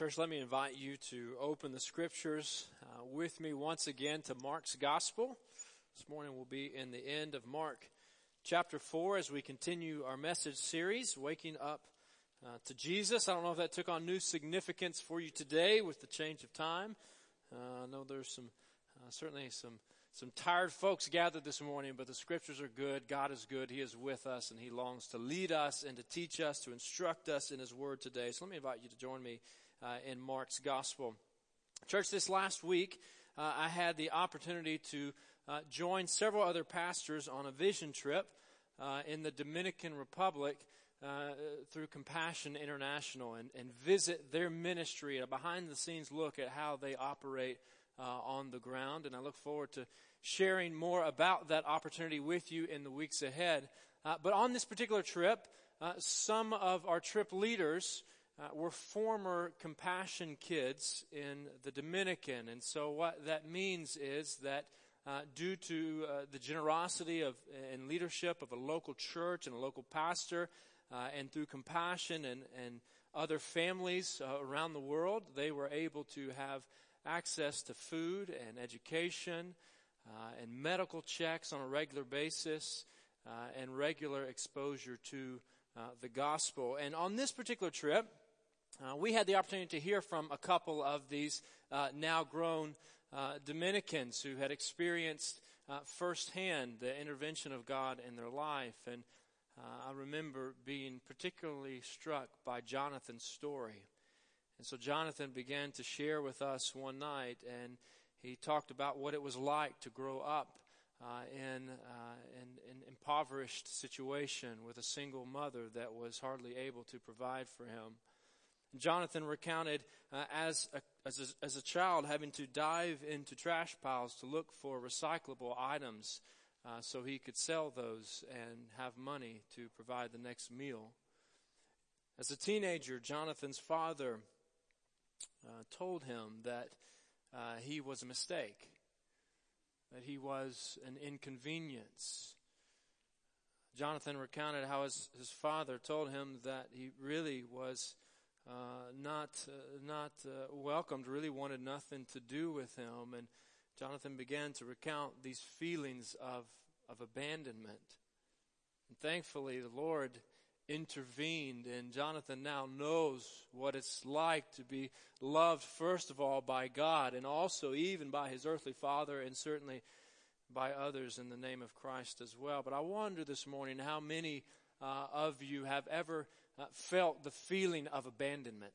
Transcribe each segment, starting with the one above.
Church, let me invite you to open the scriptures uh, with me once again to Mark's Gospel. This morning we'll be in the end of Mark chapter 4 as we continue our message series, Waking Up uh, to Jesus. I don't know if that took on new significance for you today with the change of time. Uh, I know there's some, uh, certainly some, some tired folks gathered this morning, but the scriptures are good. God is good. He is with us and He longs to lead us and to teach us, to instruct us in His Word today. So let me invite you to join me uh, in Mark's Gospel. Church, this last week, uh, I had the opportunity to uh, join several other pastors on a vision trip uh, in the Dominican Republic uh, through Compassion International and, and, visit their ministry, a behind the scenes look at how they operate uh, on the ground. And I look forward to sharing more about that opportunity with you in the weeks ahead. but on this particular trip, some of our trip leaders uh, were former compassion kids in the Dominican. And so what that means is that uh, due to uh, the generosity of and leadership of a local church and a local pastor, uh, and through compassion and, and other families uh, around the world, they were able to have access to food and education uh, and medical checks on a regular basis and regular exposure to the gospel. And on this particular trip, uh, we had the opportunity to hear from a couple of these uh, now grown uh, Dominicans who had experienced uh, firsthand the intervention of God in their life. And uh, I remember being particularly struck by Jonathan's story. And so Jonathan began to share with us one night, and he talked about what it was like to grow up in an impoverished situation with a single mother that was hardly able to provide for him. Jonathan recounted uh, as, a, as, a, as a child having to dive into trash piles to look for recyclable items uh, so he could sell those and have money to provide the next meal. As a teenager, Jonathan's father uh, told him that uh, he was a mistake, that he was an inconvenience. Jonathan recounted how his, his father told him that he really was uh, not uh, not uh, welcomed, really wanted nothing to do with him. And Jonathan began to recount these feelings of of abandonment. And thankfully, the Lord intervened, and Jonathan now knows what it's like to be loved, first of all, by God, and also even by his earthly father, and certainly by others in the name of Christ as well. But I wonder this morning how many uh, of you have ever uh, felt the feeling of abandonment?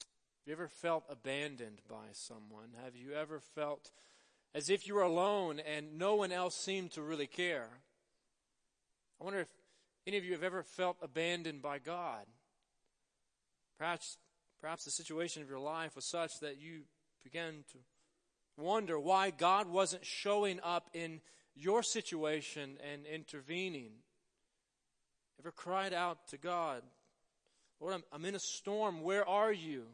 Have you ever felt abandoned by someone? Have you ever felt as if you were alone and no one else seemed to really care? I wonder if any of you have ever felt abandoned by God. Perhaps, perhaps the situation of your life was such that you began to wonder why God wasn't showing up in your situation and intervening. Ever cried out to God, Lord, I'm, I'm in a storm. Where are you?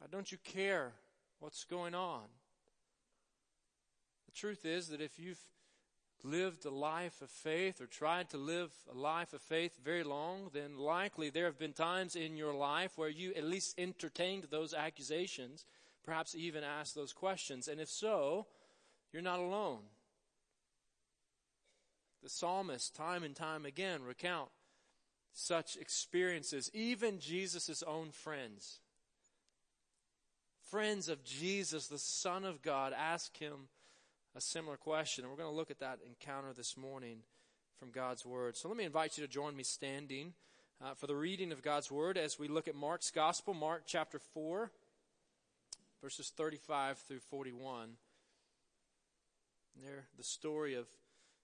God, don't you care what's going on? The truth is that if you've lived a life of faith or tried to live a life of faith very long, then likely there have been times in your life where you at least entertained those accusations, perhaps even asked those questions. And if so, you're not alone. The psalmists, time and time again, recount such experiences. Even Jesus' own friends, friends of Jesus, the Son of God, ask him a similar question. And we're going to look at that encounter this morning from God's Word. So let me invite you to join me standing uh, for the reading of God's Word as we look at Mark's Gospel, Mark chapter 4, verses 35 through 41. There, the story of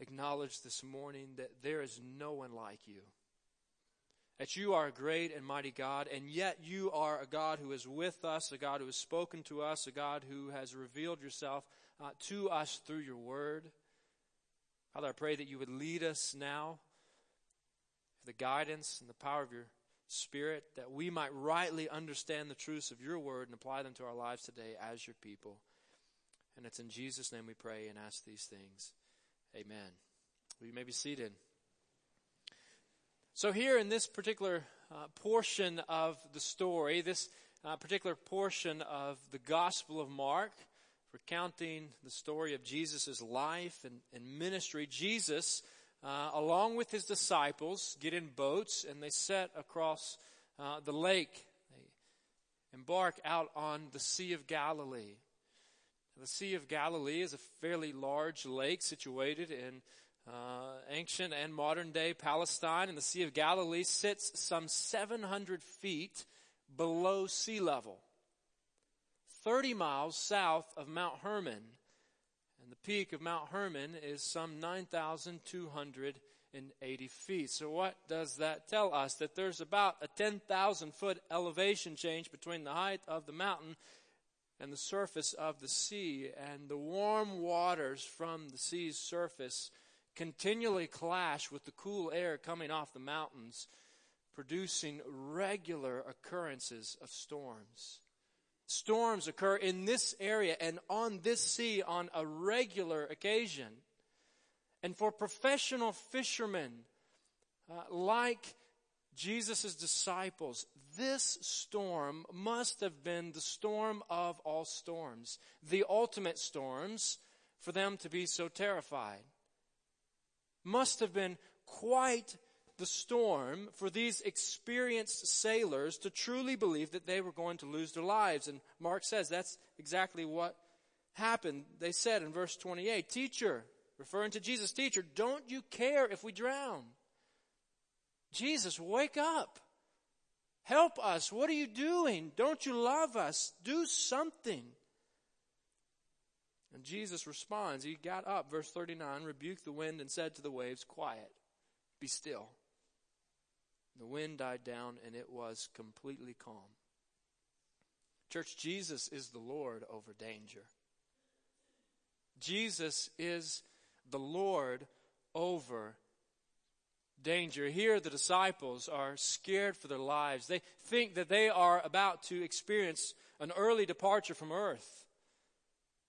acknowledge this morning that there is no one like you. That you are a great and mighty God, and yet you are a God who is with us, a God who has spoken to us, a God who has revealed yourself uh, to us through your word. Father, I pray that you would lead us now, with the guidance and the power of your Spirit, that we might rightly understand the truths of your word and apply them to our lives today as your people. And it's in Jesus' name we pray and ask these things. Amen. Well, you may be seated. So, here in this particular uh, portion of the story, this uh, particular portion of the Gospel of Mark, recounting the story of Jesus' life and, and ministry, Jesus uh, along with his disciples, get in boats and they set across uh, the lake. They embark out on the Sea of Galilee. The Sea of Galilee is a fairly large lake situated in uh, ancient and modern day Palestine, and the Sea of Galilee sits some 700 feet below sea level, 30 miles south of Mount Hermon and the peak of Mount Hermon is some 9,280 feet. So what does that tell us? That there's about a 10,000 foot elevation change between the height of the mountain and the surface of the sea. And the warm waters from the sea's surface continually clash with the cool air coming off the mountains, producing regular occurrences of storms. Storms occur in this area and on this sea on a regular occasion. And for professional fishermen, uh, like Jesus' disciples, this storm must have been the storm of all storms, the ultimate storms for them to be so terrified. Must have been quite the storm for these experienced sailors to truly believe that they were going to lose their lives. And Mark says that's exactly what happened. They said in verse 28, Teacher, referring to Jesus, Teacher, don't you care if we drown? Jesus, wake up. Help us. What are you doing? Don't you love us? Do something. And Jesus responds. He got up, verse 39, rebuked the wind and said to the waves, Quiet, be still. The wind died down and it was completely calm. Church, Jesus is the Lord over danger. Jesus is the Lord over danger. Here, the disciples are scared for their lives. They think that they are about to experience an early departure from earth.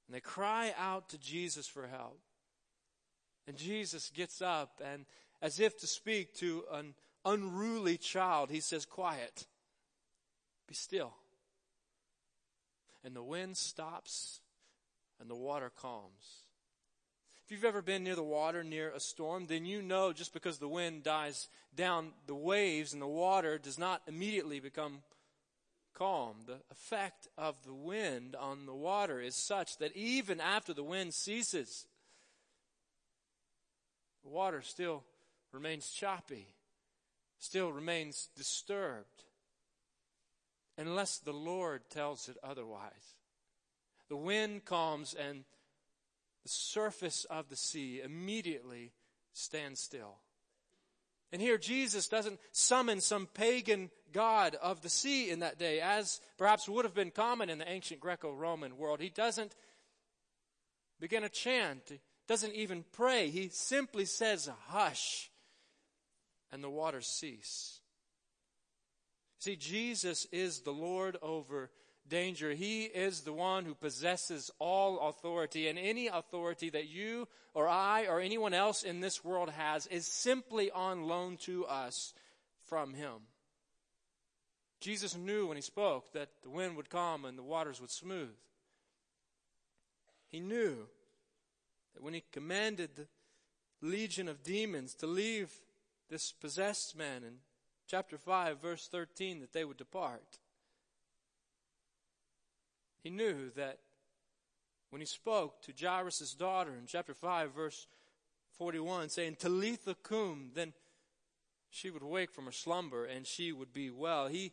And they cry out to Jesus for help. And Jesus gets up and, as if to speak to an unruly child, he says, Quiet, be still. And the wind stops and the water calms. If you've ever been near the water near a storm, then you know just because the wind dies down, the waves and the water does not immediately become calm. The effect of the wind on the water is such that even after the wind ceases, the water still remains choppy still remains disturbed unless the Lord tells it otherwise. The wind calms and the surface of the sea immediately stands still. And here Jesus doesn't summon some pagan god of the sea in that day, as perhaps would have been common in the ancient Greco-Roman world. He doesn't begin a chant. He doesn't even pray. He simply says, hush and the waters cease. See, Jesus is the Lord over danger. He is the one who possesses all authority, and any authority that you or I or anyone else in this world has is simply on loan to us from Him. Jesus knew when He spoke that the wind would calm and the waters would smooth. He knew that when He commanded the legion of demons to leave this possessed man in chapter 5, verse 13, that they would depart. He knew that when he spoke to Jairus' daughter in chapter 5, verse 41, saying, Talitha cum, then she would wake from her slumber and she would be well. He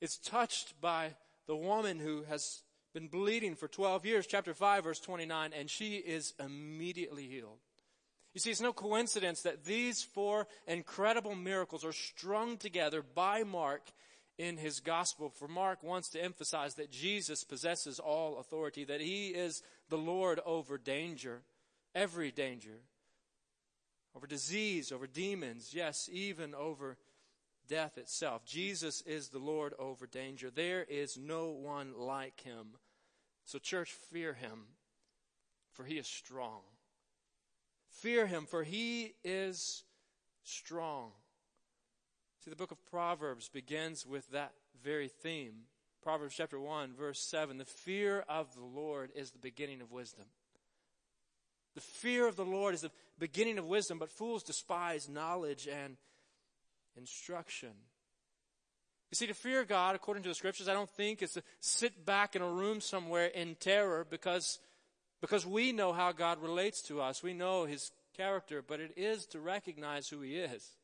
is touched by the woman who has been bleeding for 12 years, chapter 5, verse 29, and she is immediately healed. You see, it's no coincidence that these four incredible miracles are strung together by Mark in his gospel. For Mark wants to emphasize that Jesus possesses all authority, that he is the Lord over danger, every danger, over disease, over demons, yes, even over death itself. Jesus is the Lord over danger. There is no one like him. So, church, fear him, for he is strong. Fear him, for he is strong. See, the book of Proverbs begins with that very theme. Proverbs chapter 1, verse 7 The fear of the Lord is the beginning of wisdom. The fear of the Lord is the beginning of wisdom, but fools despise knowledge and instruction. You see, to fear God, according to the scriptures, I don't think is to sit back in a room somewhere in terror because, because we know how God relates to us. We know His character, but it is to recognize who He is.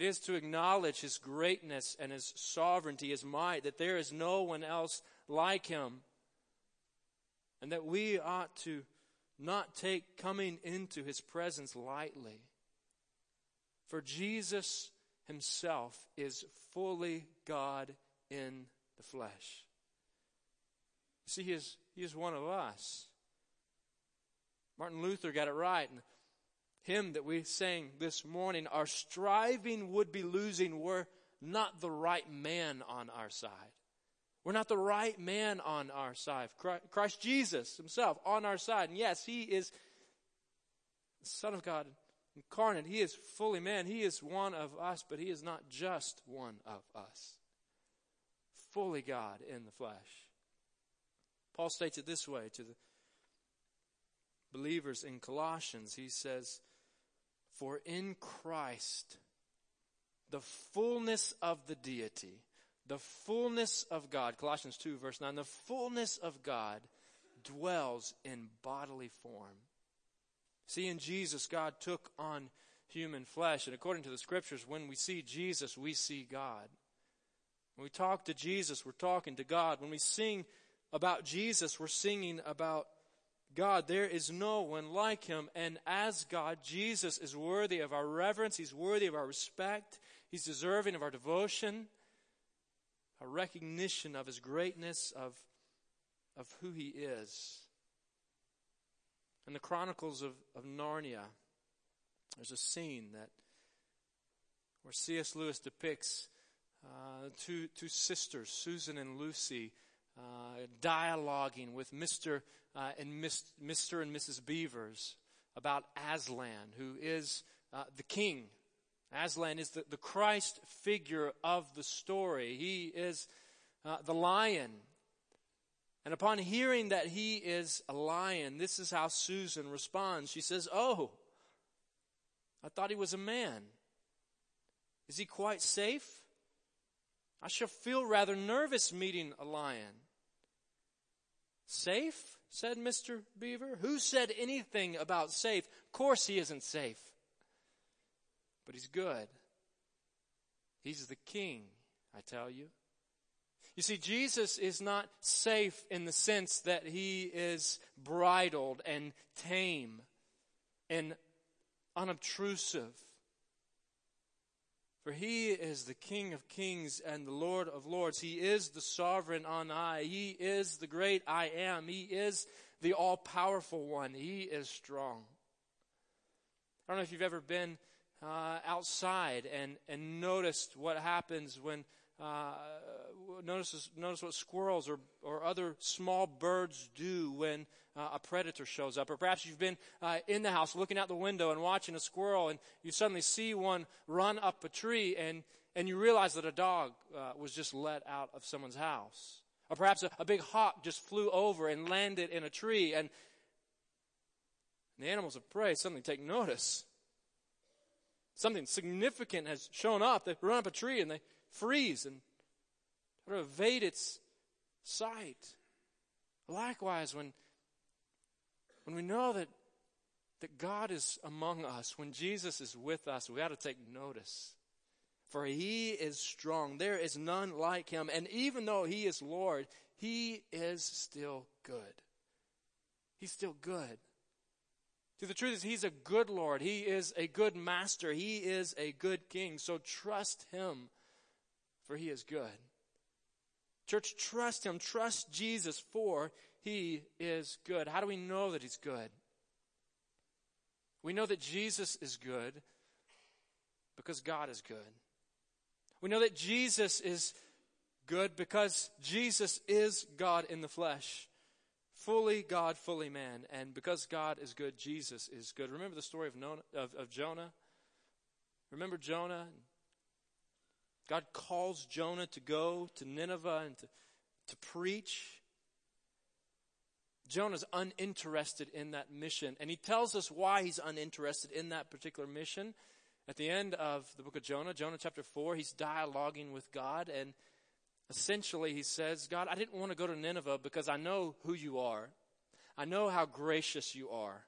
It is to acknowledge His greatness and His sovereignty, His might, that there is no one else like Him. And that we ought to not take coming into His presence lightly. For Jesus Himself is fully God in the flesh. See, He is, he is one of us. Martin Luther got it right. Hymn that we sang this morning, our striving would be losing were not the right man on our side. We're not the right man on our side. Christ Jesus himself on our side. And yes, he is the Son of God incarnate. He is fully man. He is one of us, but he is not just one of us. Fully God in the flesh. Paul states it this way to the believers in Colossians. He says, For in Christ, the fullness of the deity, the fullness of God, Colossians 2, verse 9, the fullness of God dwells in bodily form. See, in Jesus, God took on human flesh. And according to the scriptures, when we see Jesus, we see God. When we talk to Jesus, we're talking to God. When we sing about Jesus, we're singing about God, there is no one like him. And as God, Jesus is worthy of our reverence. He's worthy of our respect. He's deserving of our devotion, a recognition of his greatness, of, of who he is. In the Chronicles of, of Narnia, there's a scene that where C.S. Lewis depicts uh, two, two sisters, Susan and Lucy, uh, dialoguing with Mr. Uh, and Mr. and Mrs. Beavers about Aslan, who is uh, the king. Aslan is the, the Christ figure of the story. He is uh, the lion. And upon hearing that he is a lion, this is how Susan responds. She says, Oh, I thought he was a man. Is he quite safe? I shall feel rather nervous meeting a lion. Safe? said Mr. Beaver. Who said anything about safe? Of course he isn't safe. But he's good. He's the king, I tell you. You see, Jesus is not safe in the sense that he is bridled and tame and unobtrusive. For he is the King of kings and the Lord of lords. He is the sovereign on high. He is the great I am. He is the all powerful one. He is strong. I don't know if you've ever been uh, outside and, and noticed what happens when uh, notice, notice what squirrels or, or other small birds do when uh, a predator shows up. Or perhaps you've been uh, in the house looking out the window and watching a squirrel and you suddenly see one run up a tree and, and you realize that a dog uh, was just let out of someone's house. Or perhaps a, a big hawk just flew over and landed in a tree and the animals of prey suddenly take notice. Something significant has shown up. They run up a tree and they freeze and try to evade its sight. Likewise, when, when we know that, that God is among us, when Jesus is with us, we got to take notice. For he is strong. There is none like him. And even though he is Lord, he is still good. He's still good. See, the truth is, He's a good Lord. He is a good master. He is a good king. So trust Him, for He is good. Church, trust Him. Trust Jesus, for He is good. How do we know that He's good? We know that Jesus is good because God is good. We know that Jesus is good because Jesus is God in the flesh fully God, fully man. And because God is good, Jesus is good. Remember the story of, Nona, of, of Jonah? Remember Jonah? God calls Jonah to go to Nineveh and to, to preach. Jonah's uninterested in that mission. And he tells us why he's uninterested in that particular mission. At the end of the book of Jonah, Jonah chapter 4, he's dialoguing with God and Essentially, he says, God, I didn't want to go to Nineveh because I know who you are. I know how gracious you are.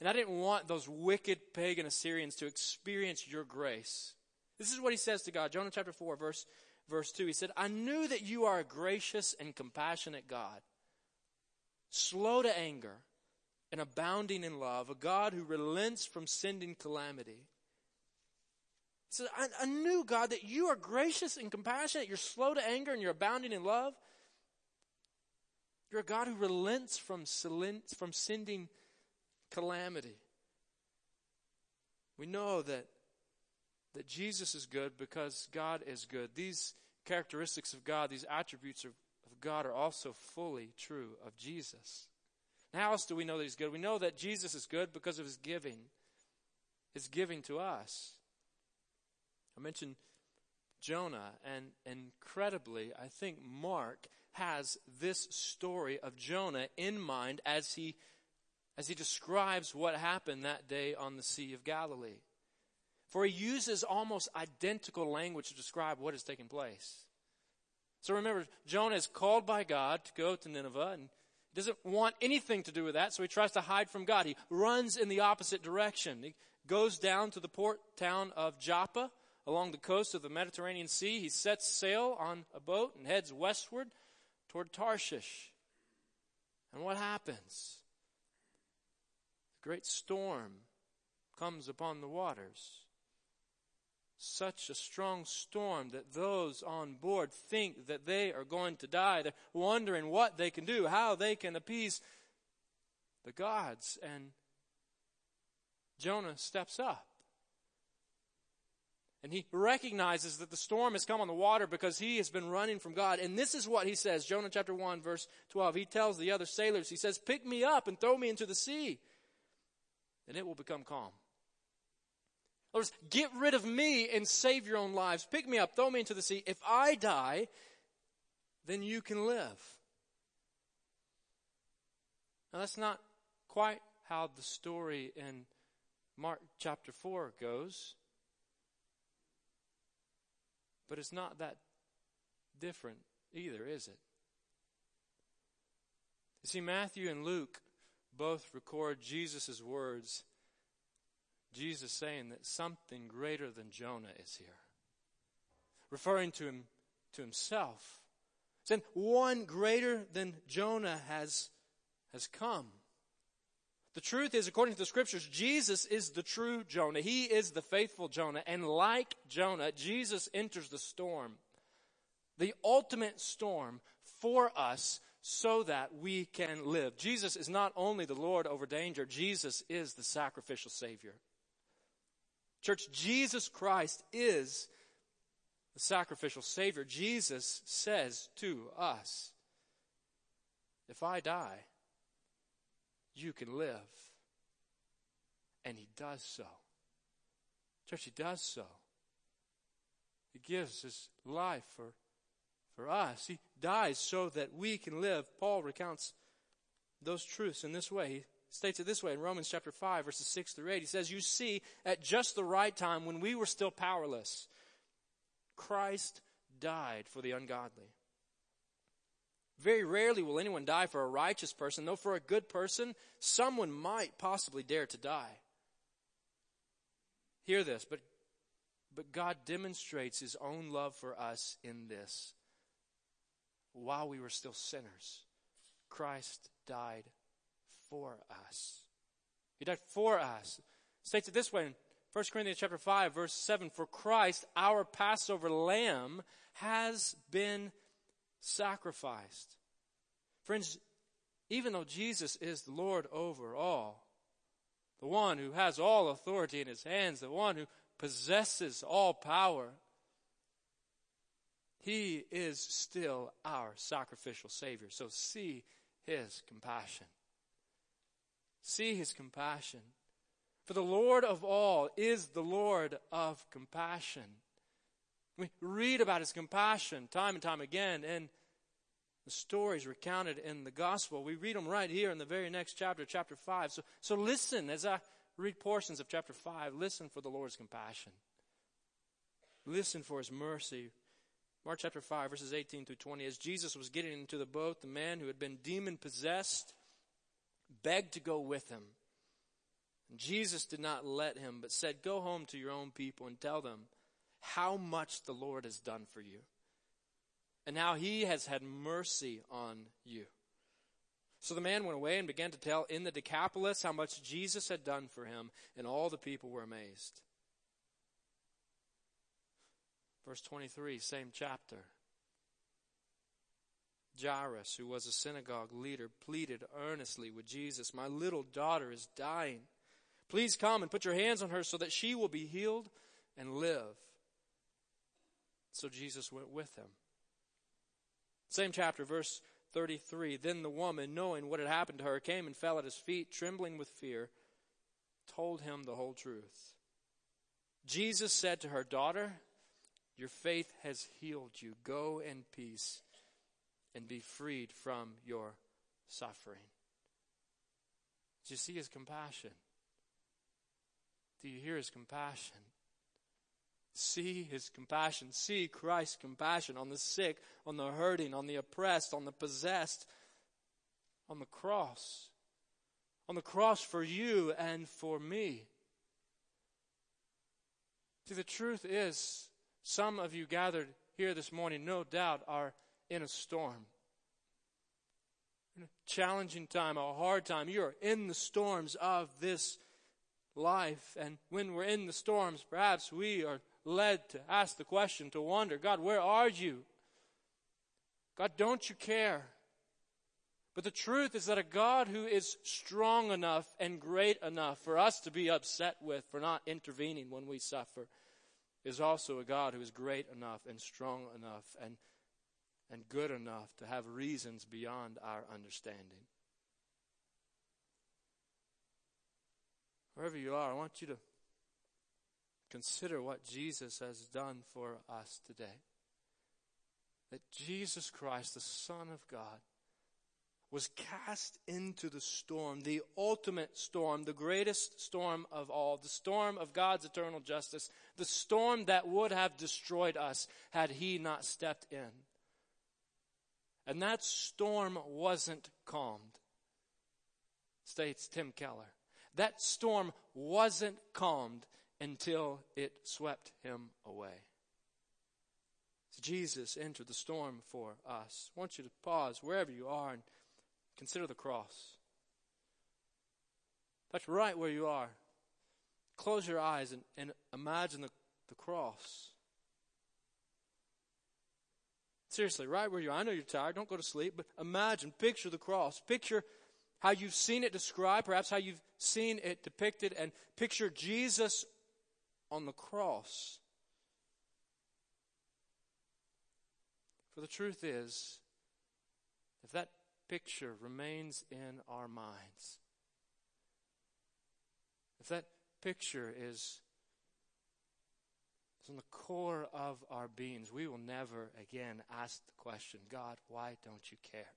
And I didn't want those wicked pagan Assyrians to experience your grace. This is what he says to God. Jonah chapter 4, verse, verse 2. He said, I knew that you are a gracious and compassionate God, slow to anger and abounding in love, a God who relents from sending calamity. He says, I, I knew, God, that you are gracious and compassionate. You're slow to anger and you're abounding in love. You're a God who relents from, from sending calamity. We know that, that Jesus is good because God is good. These characteristics of God, these attributes of, God are also fully true of Jesus. Now, how else do we know that He's good? We know that Jesus is good because of His giving, His giving to us. I mentioned Jonah, and incredibly, I think Mark has this story of Jonah in mind as he as he describes what happened that day on the Sea of Galilee. For he uses almost identical language to describe what has taken place. So remember, Jonah is called by God to go to Nineveh and he doesn't want anything to do with that, so he tries to hide from God. He runs in the opposite direction. He goes down to the port town of Joppa along the coast of the Mediterranean Sea. He sets sail on a boat and heads westward toward Tarshish. And what happens? A great storm comes upon the waters. Such a strong storm that those on board think that they are going to die. They're wondering what they can do, how they can appease the gods. And Jonah steps up. And he recognizes that the storm has come on the water because he has been running from God. And this is what he says, Jonah chapter 1 verse 12. He tells the other sailors, he says, pick me up and throw me into the sea and it will become calm. In get rid of me and save your own lives. Pick me up, throw me into the sea. If I die, then you can live. Now that's not quite how the story in Mark chapter 4 goes. But it's not that different either, is it? You see, Matthew and Luke both record Jesus' words. Jesus saying that something greater than Jonah is here. Referring to him to himself. Saying one greater than Jonah has, has come. The truth is, according to the scriptures, Jesus is the true Jonah. He is the faithful Jonah. And like Jonah, Jesus enters the storm, the ultimate storm for us so that we can live. Jesus is not only the Lord over danger, Jesus is the sacrificial Savior. Church, Jesus Christ is the sacrificial Savior. Jesus says to us, if I die, you can live. And he does so. Church, he does so. He gives his life for, for us. He dies so that we can live. Paul recounts those truths in this way. He states it this way in Romans chapter 5, verses 6 through 8. He says, You see, at just the right time, when we were still powerless, Christ died for the ungodly. Very rarely will anyone die for a righteous person, though for a good person, someone might possibly dare to die. Hear this, but, but God demonstrates his own love for us in this. While we were still sinners, Christ died for us. He died for us. states it this way in 1 Corinthians chapter 5 verse 7 for Christ our Passover lamb has been sacrificed. Friends, even though Jesus is the Lord over all, the one who has all authority in his hands, the one who possesses all power, he is still our sacrificial Savior. So see his compassion. See his compassion. For the Lord of all is the Lord of compassion. We read about his compassion time and time again in the stories recounted in the gospel. We read them right here in the very next chapter, chapter 5. So, so listen as I read portions of chapter 5. Listen for the Lord's compassion. Listen for his mercy. Mark chapter 5, verses 18 through 20. As Jesus was getting into the boat, the man who had been demon possessed begged to go with him. And Jesus did not let him, but said, Go home to your own people and tell them how much the Lord has done for you and how he has had mercy on you. So the man went away and began to tell in the Decapolis how much Jesus had done for him, and all the people were amazed. Verse 23, same chapter. Jairus, who was a synagogue leader, pleaded earnestly with Jesus, My little daughter is dying. Please come and put your hands on her so that she will be healed and live. So Jesus went with him. Same chapter, verse 33. Then the woman, knowing what had happened to her, came and fell at his feet, trembling with fear, told him the whole truth. Jesus said to her, Daughter, your faith has healed you. Go in peace and be freed from your suffering. Do you see his compassion? Do you hear his compassion? See his compassion. See Christ's compassion on the sick, on the hurting, on the oppressed, on the possessed, on the cross. On the cross for you and for me. See, the truth is, some of you gathered here this morning, no doubt, are in a storm. In a challenging time, a hard time. You're in the storms of this life. And when we're in the storms, perhaps we are led to ask the question, to wonder, God, where are you? God, don't you care? But the truth is that a God who is strong enough and great enough for us to be upset with for not intervening when we suffer is also a God who is great enough and strong enough and, and good enough to have reasons beyond our understanding. Wherever you are, I want you to consider what Jesus has done for us today. That Jesus Christ, the Son of God, was cast into the storm, the ultimate storm, the greatest storm of all, the storm of God's eternal justice, the storm that would have destroyed us had he not stepped in. And that storm wasn't calmed, states Tim Keller. That storm wasn't calmed until it swept him away. So Jesus entered the storm for us. I want you to pause wherever you are and consider the cross. That's right where you are. Close your eyes and, and imagine the, the cross. Seriously, right where you are. I know you're tired. Don't go to sleep, but imagine, picture the cross. Picture how you've seen it described, perhaps how you've seen it depicted, and picture Jesus on the cross. For the truth is, if that picture remains in our minds, if that picture is, is in the core of our beings, we will never again ask the question, God, why don't you care?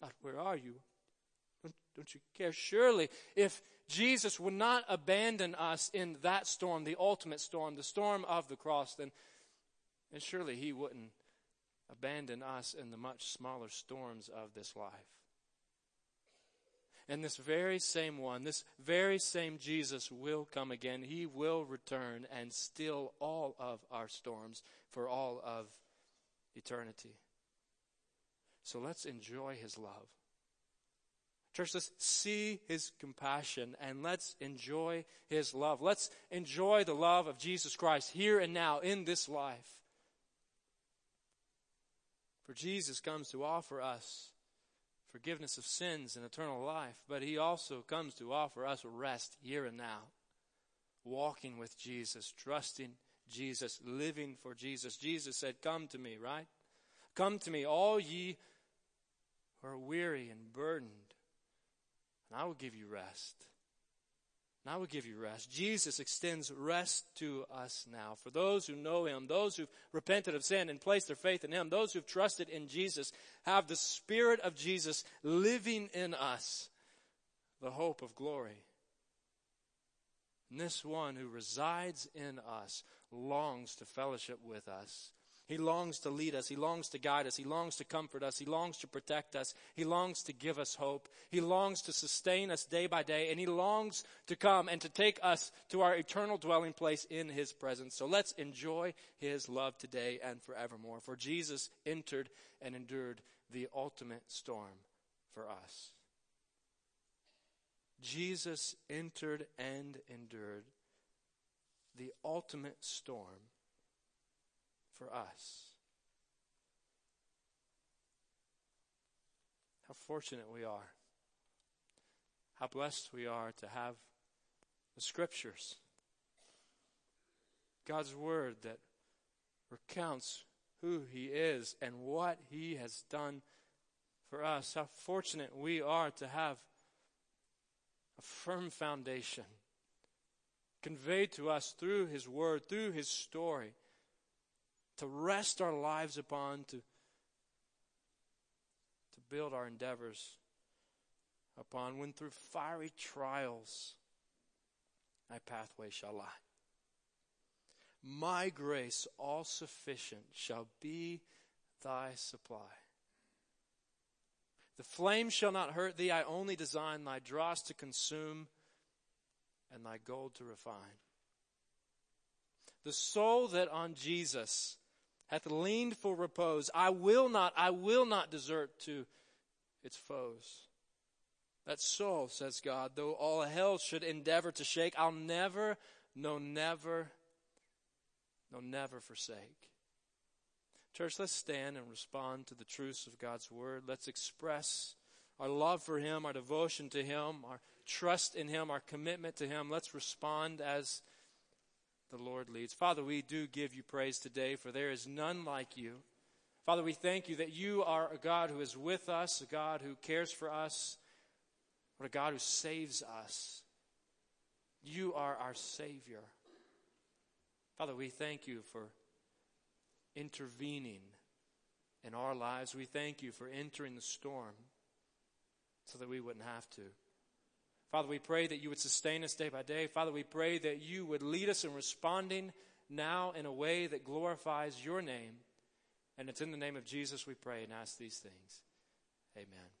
God, where are you? Don't, don't you care? Surely, if Jesus would not abandon us in that storm, the ultimate storm, the storm of the cross, then and surely he wouldn't abandon us in the much smaller storms of this life. And this very same one, this very same Jesus will come again. He will return and still all of our storms for all of eternity. So let's enjoy his love. Church, let's see his compassion and let's enjoy his love. Let's enjoy the love of Jesus Christ here and now in this life. For Jesus comes to offer us forgiveness of sins and eternal life, but he also comes to offer us rest here and now. Walking with Jesus, trusting Jesus, living for Jesus. Jesus said, Come to me, right? Come to me, all ye who are weary and burdened, and I will give you rest. And I will give you rest. Jesus extends rest to us now. For those who know Him, those who've repented of sin and placed their faith in Him, those who've trusted in Jesus, have the Spirit of Jesus living in us, the hope of glory. And this one who resides in us longs to fellowship with us he longs to lead us. He longs to guide us. He longs to comfort us. He longs to protect us. He longs to give us hope. He longs to sustain us day by day. And He longs to come and to take us to our eternal dwelling place in His presence. So let's enjoy His love today and forevermore. For Jesus entered and endured the ultimate storm for us. Jesus entered and endured the ultimate storm for us. How fortunate we are. How blessed we are to have the scriptures. God's word that recounts who he is and what he has done for us. How fortunate we are to have a firm foundation conveyed to us through his word, through his story to rest our lives upon, to, to build our endeavors upon, when through fiery trials thy pathway shall lie. My grace, all sufficient, shall be thy supply. The flame shall not hurt thee. I only design thy dross to consume and thy gold to refine. The soul that on Jesus hath leaned for repose. I will not, I will not desert to its foes. That soul, says God, though all hell should endeavor to shake, I'll never, no, never, no, never forsake. Church, let's stand and respond to the truths of God's word. Let's express our love for Him, our devotion to Him, our trust in Him, our commitment to Him. Let's respond as the Lord leads. Father, we do give you praise today, for there is none like you. Father, we thank you that you are a God who is with us, a God who cares for us, or a God who saves us. You are our Savior. Father, we thank you for intervening in our lives. We thank you for entering the storm so that we wouldn't have to. Father, we pray that you would sustain us day by day. Father, we pray that you would lead us in responding now in a way that glorifies your name. And it's in the name of Jesus we pray and ask these things. Amen.